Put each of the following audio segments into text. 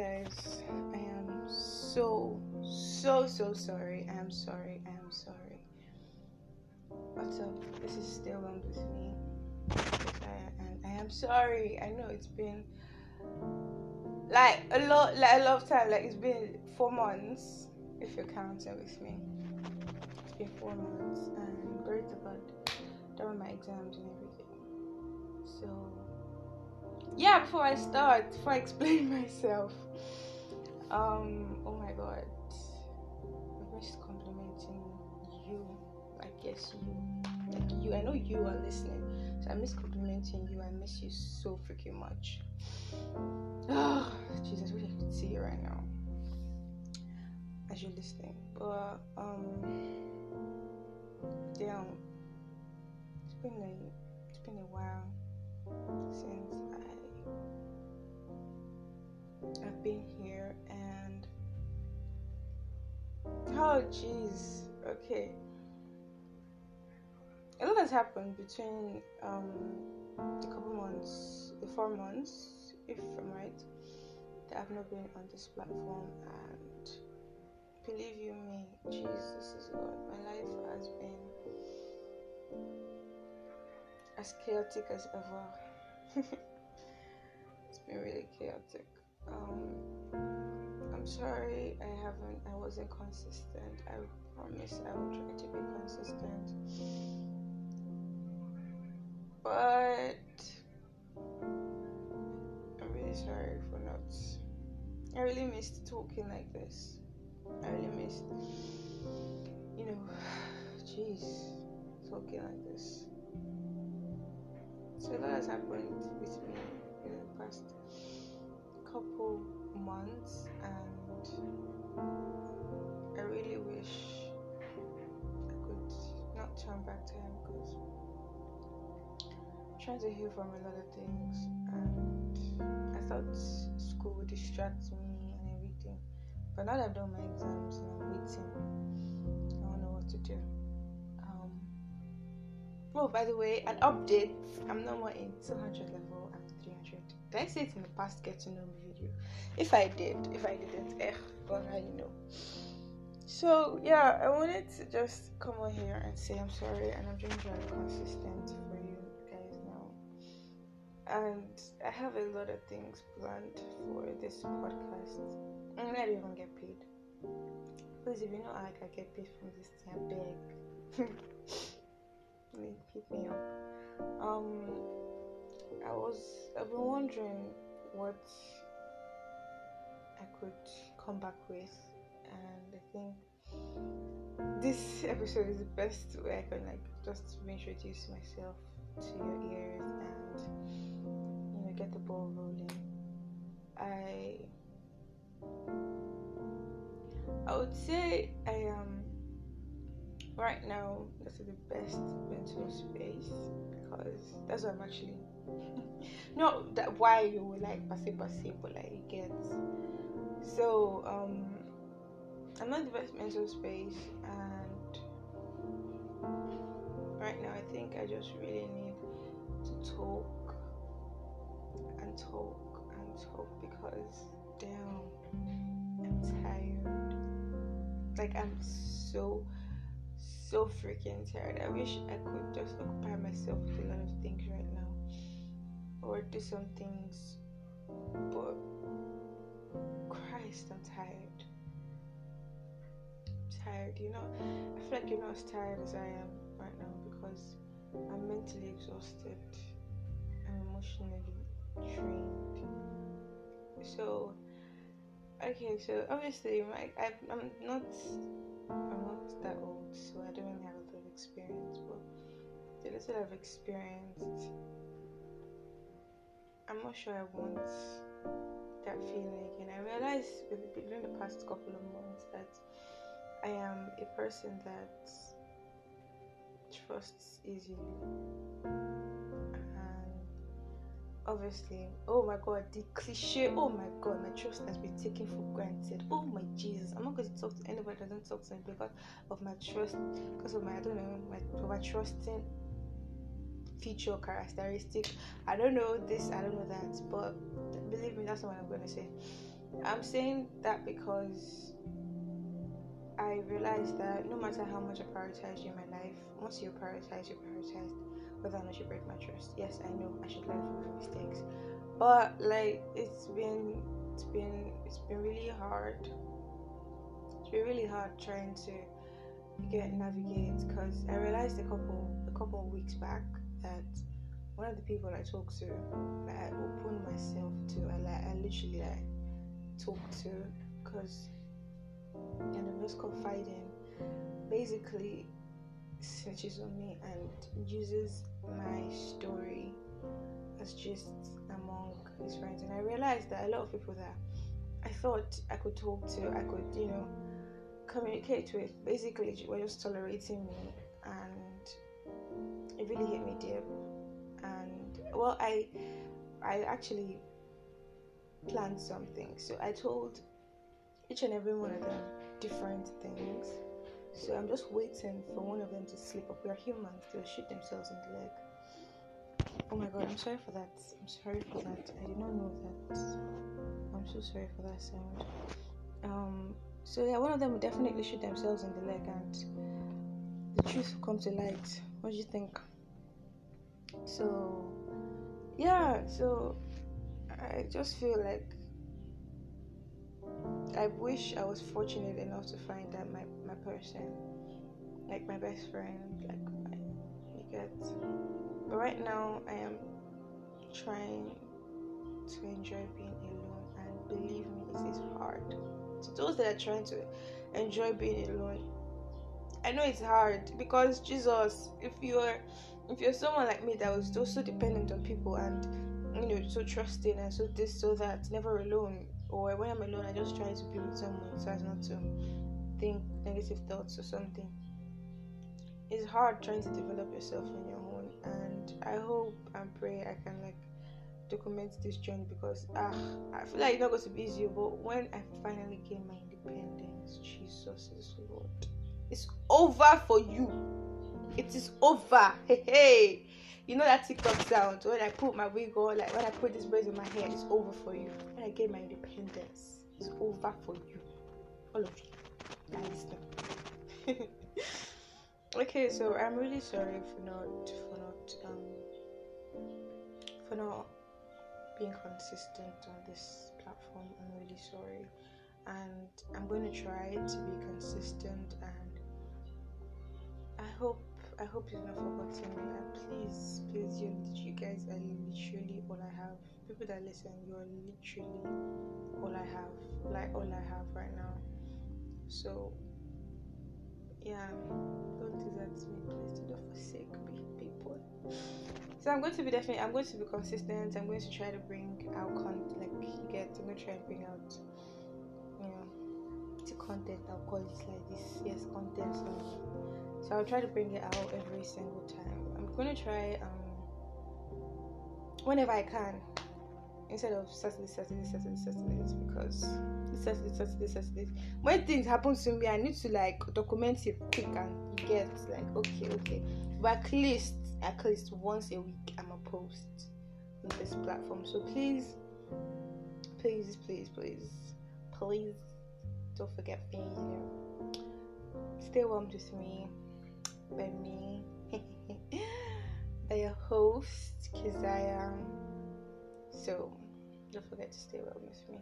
guys. I am so, so, so sorry. I am sorry. I am sorry. What's up? This is still on with me. I, and I am sorry. I know it's been like a lot, like a lot of time. Like it's been four months, if you're counting with me. It's been four months, and great about done my exams and everything. So yeah, before I start, before I explain myself, um, oh my god, I miss complimenting you. I guess you, like you. I know you are listening, so I miss complimenting you. I miss you so freaking much. Oh, Jesus, I wish I could see you right now as you're listening. But um, damn, it's been a, it's been a while since I I've been here and oh jeez. Okay. A lot has happened between um the couple months the four months if I'm right that I've not been on this platform. And believe you me Jesus is Lord my life has been as chaotic as ever. It's been really chaotic um, I'm sorry I haven't I wasn't consistent. I promise I will try to be consistent. But I'm really sorry for not I really missed talking like this. I really missed you know jeez talking like this. So lot has happened with me in the past couple months and I really wish I could not turn back time because I'm trying to heal from a lot of things and I thought school would distract me and everything. But now that I've done my exams and I'm waiting I don't know what to do. Um, oh by the way an update. I'm no more in 200 level did I say it in the past get to know me video? If I did, if I didn't, eh, but now you know. So yeah, I wanted to just come on here and say I'm sorry and I'm trying to be consistent for you guys now. And I have a lot of things planned for this podcast. And I don't even get paid. Please, if you know I can get paid from this thing, I beg. Pick me up. Um I was I've been wondering what I could come back with and I think this episode is the best way I can like just introduce myself to your ears and you know get the ball rolling. I I would say I am right now this is the best mental space because that's what I'm actually not that why you will like passive passive but like you get so um i'm not the best mental space and right now i think i just really need to talk and talk and talk because damn i'm tired. Like i'm so so freaking tired. I wish i could just occupy myself with a lot of things right now or do some things, but Christ, I'm tired. I'm tired, you know. I feel like you're not as tired as I am right now because I'm mentally exhausted. I'm emotionally drained. So, okay, so obviously, my, I'm not, I'm not that old, so I don't really have a lot of experience, but the little I've experienced I'm not sure I want that feeling again. I realized within the past couple of months that I am a person that trusts easily. And obviously, oh my god, the cliche, oh my god, my trust has been taken for granted. Oh my Jesus, I'm not going to talk to anybody that doesn't talk to me because of my trust, because of my, I don't know, my, my trusting feature characteristic. I don't know this, I don't know that, but believe me, that's not what I'm gonna say. I'm saying that because I realized that no matter how much I prioritize you in my life, once you prioritize, you prioritize whether or not you break my trust. Yes, I know I should learn from my mistakes, but like it's been, it's been, it's been really hard. It's been really hard trying to get navigate because I realized a couple, a couple weeks back that one of the people I talk to, like I open myself to, I like, I literally like talk to because and I'm confiding basically snitches on me and uses my story as just among his friends. And I realized that a lot of people that I thought I could talk to, I could, you know, communicate with, basically were just tolerating me and it really hit me deep. And well I I actually planned something. So I told each and every one of them different things. So I'm just waiting for one of them to slip up. We are humans, they'll shoot themselves in the leg. Oh my god, I'm sorry for that. I'm sorry for that. I did not know that. I'm so sorry for that sound. Um so yeah, one of them will definitely shoot themselves in the leg and the truth will come to light. What do you think? So yeah, so I just feel like I wish I was fortunate enough to find that my, my person, like my best friend, like my, you get. But right now, I am trying to enjoy being alone, and believe me, it is hard. To those that are trying to enjoy being alone, I know it's hard because Jesus, if you're if you're someone like me that was also dependent on people and you know so trusting and so this so that never alone or when i'm alone i just try to be with someone so as not to think negative thoughts or something. It's hard trying to develop yourself on your own and i hope and pray i can like document this journey because ah i feel like it's not going to be easy but when i finally gain my independence jesus is lord. It's over for you it is over hey hey you know that TikTok sound when I put my wig on, like when I put this braid in my hair, it's over for you. When I get my independence, it's over for you. All of you. Guys, okay, so I'm really sorry for not for not um for not being consistent on this platform. I'm really sorry. And I'm going to try to be consistent and I hope I hope you've not forgotten me. And please, please, you, you guys are literally all I have. People that listen, you are literally all I have. Like all I have right now. So, yeah, don't desert me, please. Do not forsake me, people. So I'm going to be definitely. I'm going to be consistent. I'm going to try to bring out content. Like you get, I'm going to try and bring out, you know, the content. I'll call it like this. Yes, content. So so I'll try to bring it out every single time. I'm gonna try um whenever I can instead of Saturday, Saturday, Saturday, Saturdays because Saturday, Saturday, Saturdays. When things happen to me, I need to like document it quick and get like okay, okay. But at least, at least once a week, I'm a post on this platform. So please, please, please, please, please, don't forget me. Stay warm with me by me, by your host, Keziah. Um, so, don't forget to stay well with me.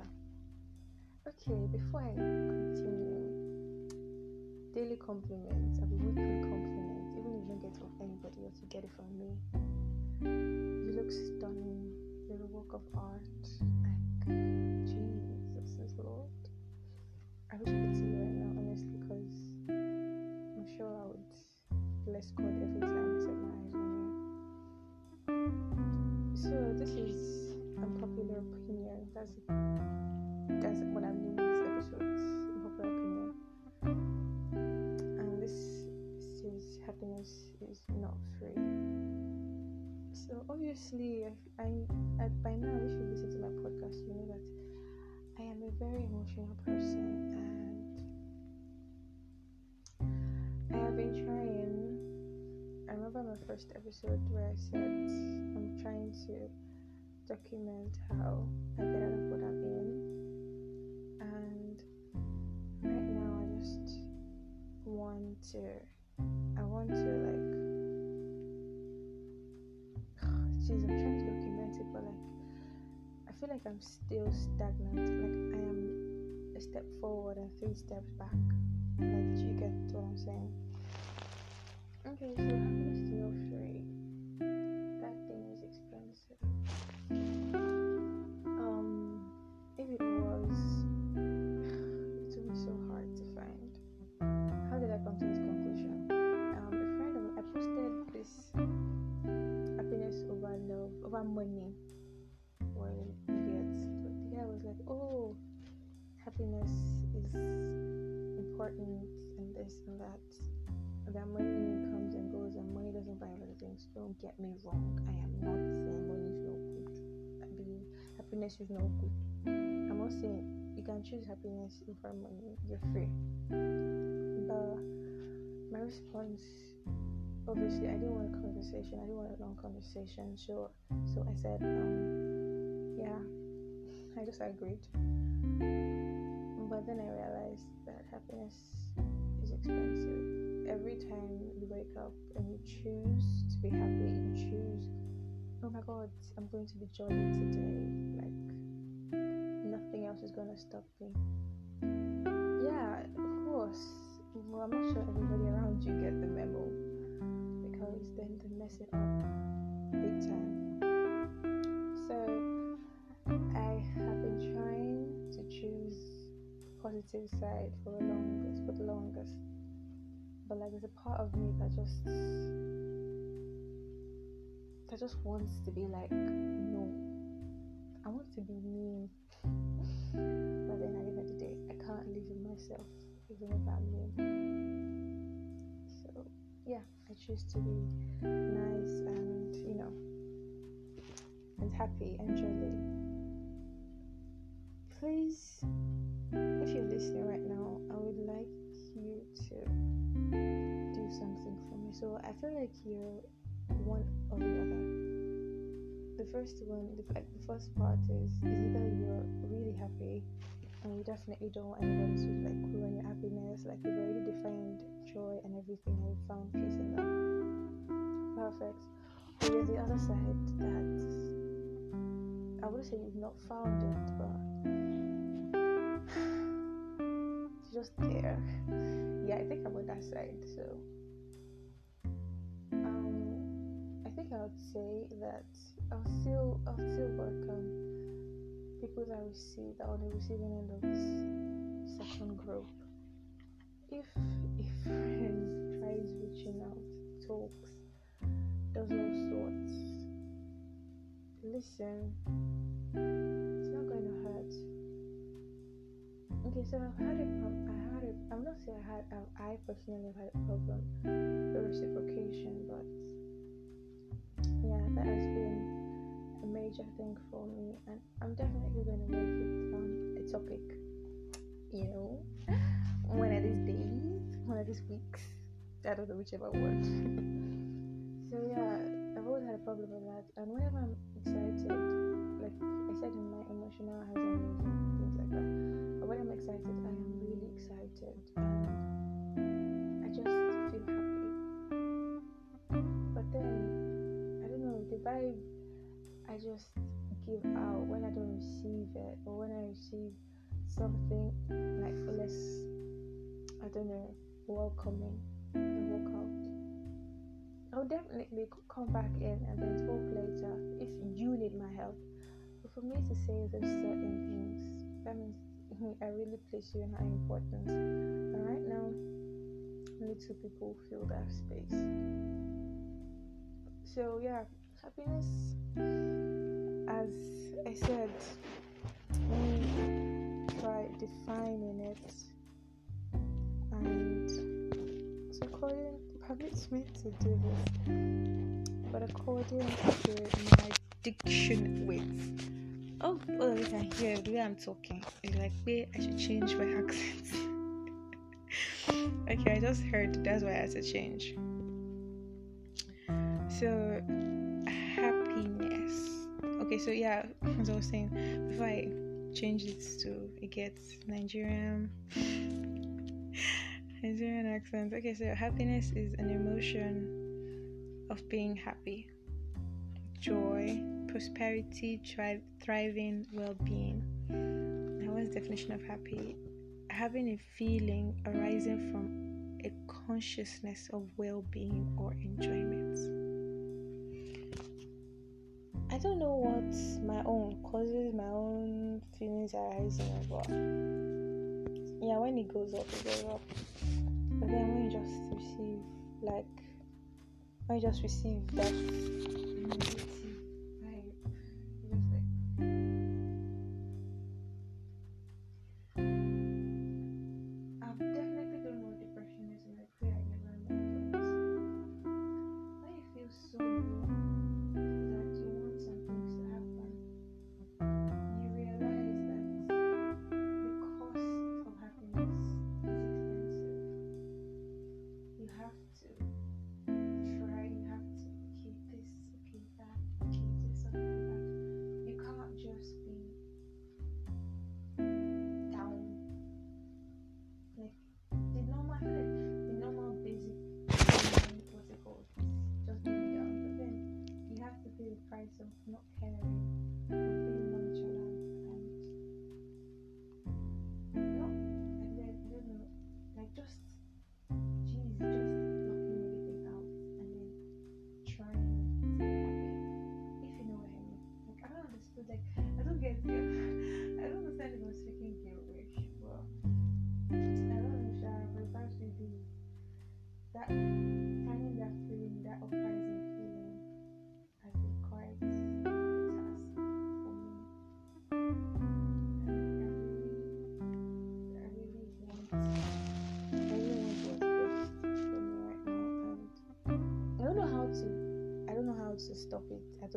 Okay, before I continue, daily compliments, I weekly compliments, even if you don't get from anybody else, you get it from me. You look stunning, you're a work of art. Like, Jesus, Lord. I wish I could see you right now, honestly, because I'm sure I would bless God every time I set my eyes on you. So, this is unpopular opinion. That's that's what I'm doing in this episode. Unpopular opinion. And this says happiness is not free. So obviously, I, I by now if you listen to my podcast, you know that I am a very emotional person, and I have been trying. I remember my first episode where I said I'm trying to document how I get out of what I'm in, and right now I just want to. I want to like. Jeez, I'm trying to document it, but like, I feel like I'm still stagnant. Like I am a step forward and three steps back. Like, do you get what I'm saying? Okay, so happiness is not free. Money, or you get. But the guy was like, "Oh, happiness is important, and this and that." And that money comes and goes, and money doesn't buy of things. Don't get me wrong. I am not saying money is not good. I believe happiness is not good. I'm not saying you can choose happiness over money. You're free. But my response, obviously, I didn't want a conversation. I didn't want a long conversation. So, so I said, um, yeah, I just agreed. But then I realized that happiness is expensive. Every time you wake up and you choose to be happy, you choose, oh my god, I'm going to be jolly today. Like, nothing else is to stop me. Yeah, of course. Well, I'm not sure everybody around you get the memo because then they mess it up big time. So, I have been trying to choose positive side for the longest, for the longest. But like, there's a part of me that just that just wants to be like, no, I want to be mean. But then at the end of the day, I can't live with myself, even if I'm mean. So yeah, I choose to be nice and you know and happy and jolly. Please, if you're listening right now, I would like you to do something for me. So I feel like you're one or the other. The first one, the, the first part is is either you're really happy and you definitely don't want anybody to like ruin your happiness. Like you've already defined joy and everything, and you found peace in that. Perfect. Or there's the other side that I wouldn't say you've not found it, but it's just there. Yeah, I think I'm on that side. So, um, I think I would say that I'll still, I'll still work on people that receive that on the receiving end of this second group. If a friend tries reaching out, talks, does all sorts, listen. It's not going to hurt. Okay, so I've had a problem. I had a. I'm not saying I had. I personally have had a problem with reciprocation, but yeah, that has been major thing for me, and I'm definitely going to make it um, a topic. You know, one of these days, one of these weeks. I don't know whichever one. so yeah, I've always had a problem with that, and whenever I'm excited, like I said in my emotional hazards and things like that, but when I'm excited, I am really excited, and I just give out when I don't receive it, or when I receive something like less, I don't know, welcoming, I walk out. I'll definitely come back in and then talk later if you need my help. But for me to say those certain things, that means I really place you in high importance. And right now, only two people fill that space. So yeah, happiness as I said, let me try defining it. And so according, probably it's meant to do this, but according to my diction with oh, all of you can hear the way I'm talking. It's like, wait, I should change my accent. okay, I just heard that's why I had to change. So. Okay, so yeah, as I was saying, before I change it to it gets Nigerian Nigerian accent. Okay, so happiness is an emotion of being happy, joy, prosperity, thri- thriving, well-being. Now, what's definition of happy? Having a feeling arising from a consciousness of well-being or enjoyment. I don't know what my own causes my own feelings arising, but yeah, when it goes up, it goes up. But then when you just receive, like, when you just receive that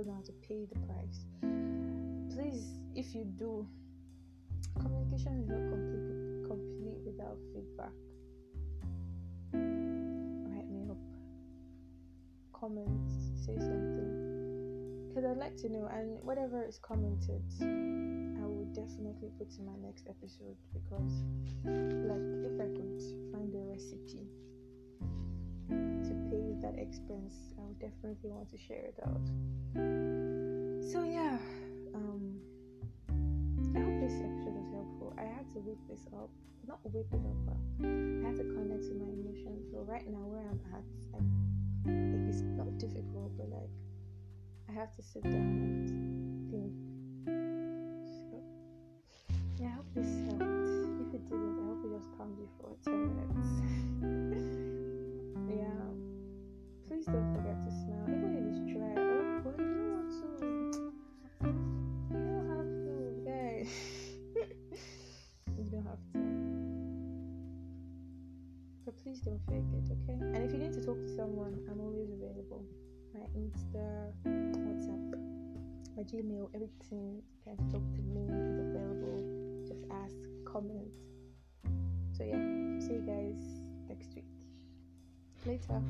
I don't to pay the price. Please, if you do, communication is not complete, complete without feedback. Write me up, comment, say something. Because I'd like to know, and whatever is commented, I will definitely put in my next episode. Because, like, if I could find a recipe that expense, I would definitely want to share it out. So, yeah, um, I hope this episode was helpful. I had to whip this up, not whip it up, but I had to connect to my emotions. So right now, where I'm at, I, it's not difficult, but like I have to sit down and think. So yeah, I hope this helped. If it didn't, I hope it just calmed you for ten minutes. okay? And if you need to talk to someone, I'm always available. My Insta, WhatsApp, my Gmail, everything. You can talk to me is available. Just ask, comment. So yeah, see you guys next week. Later.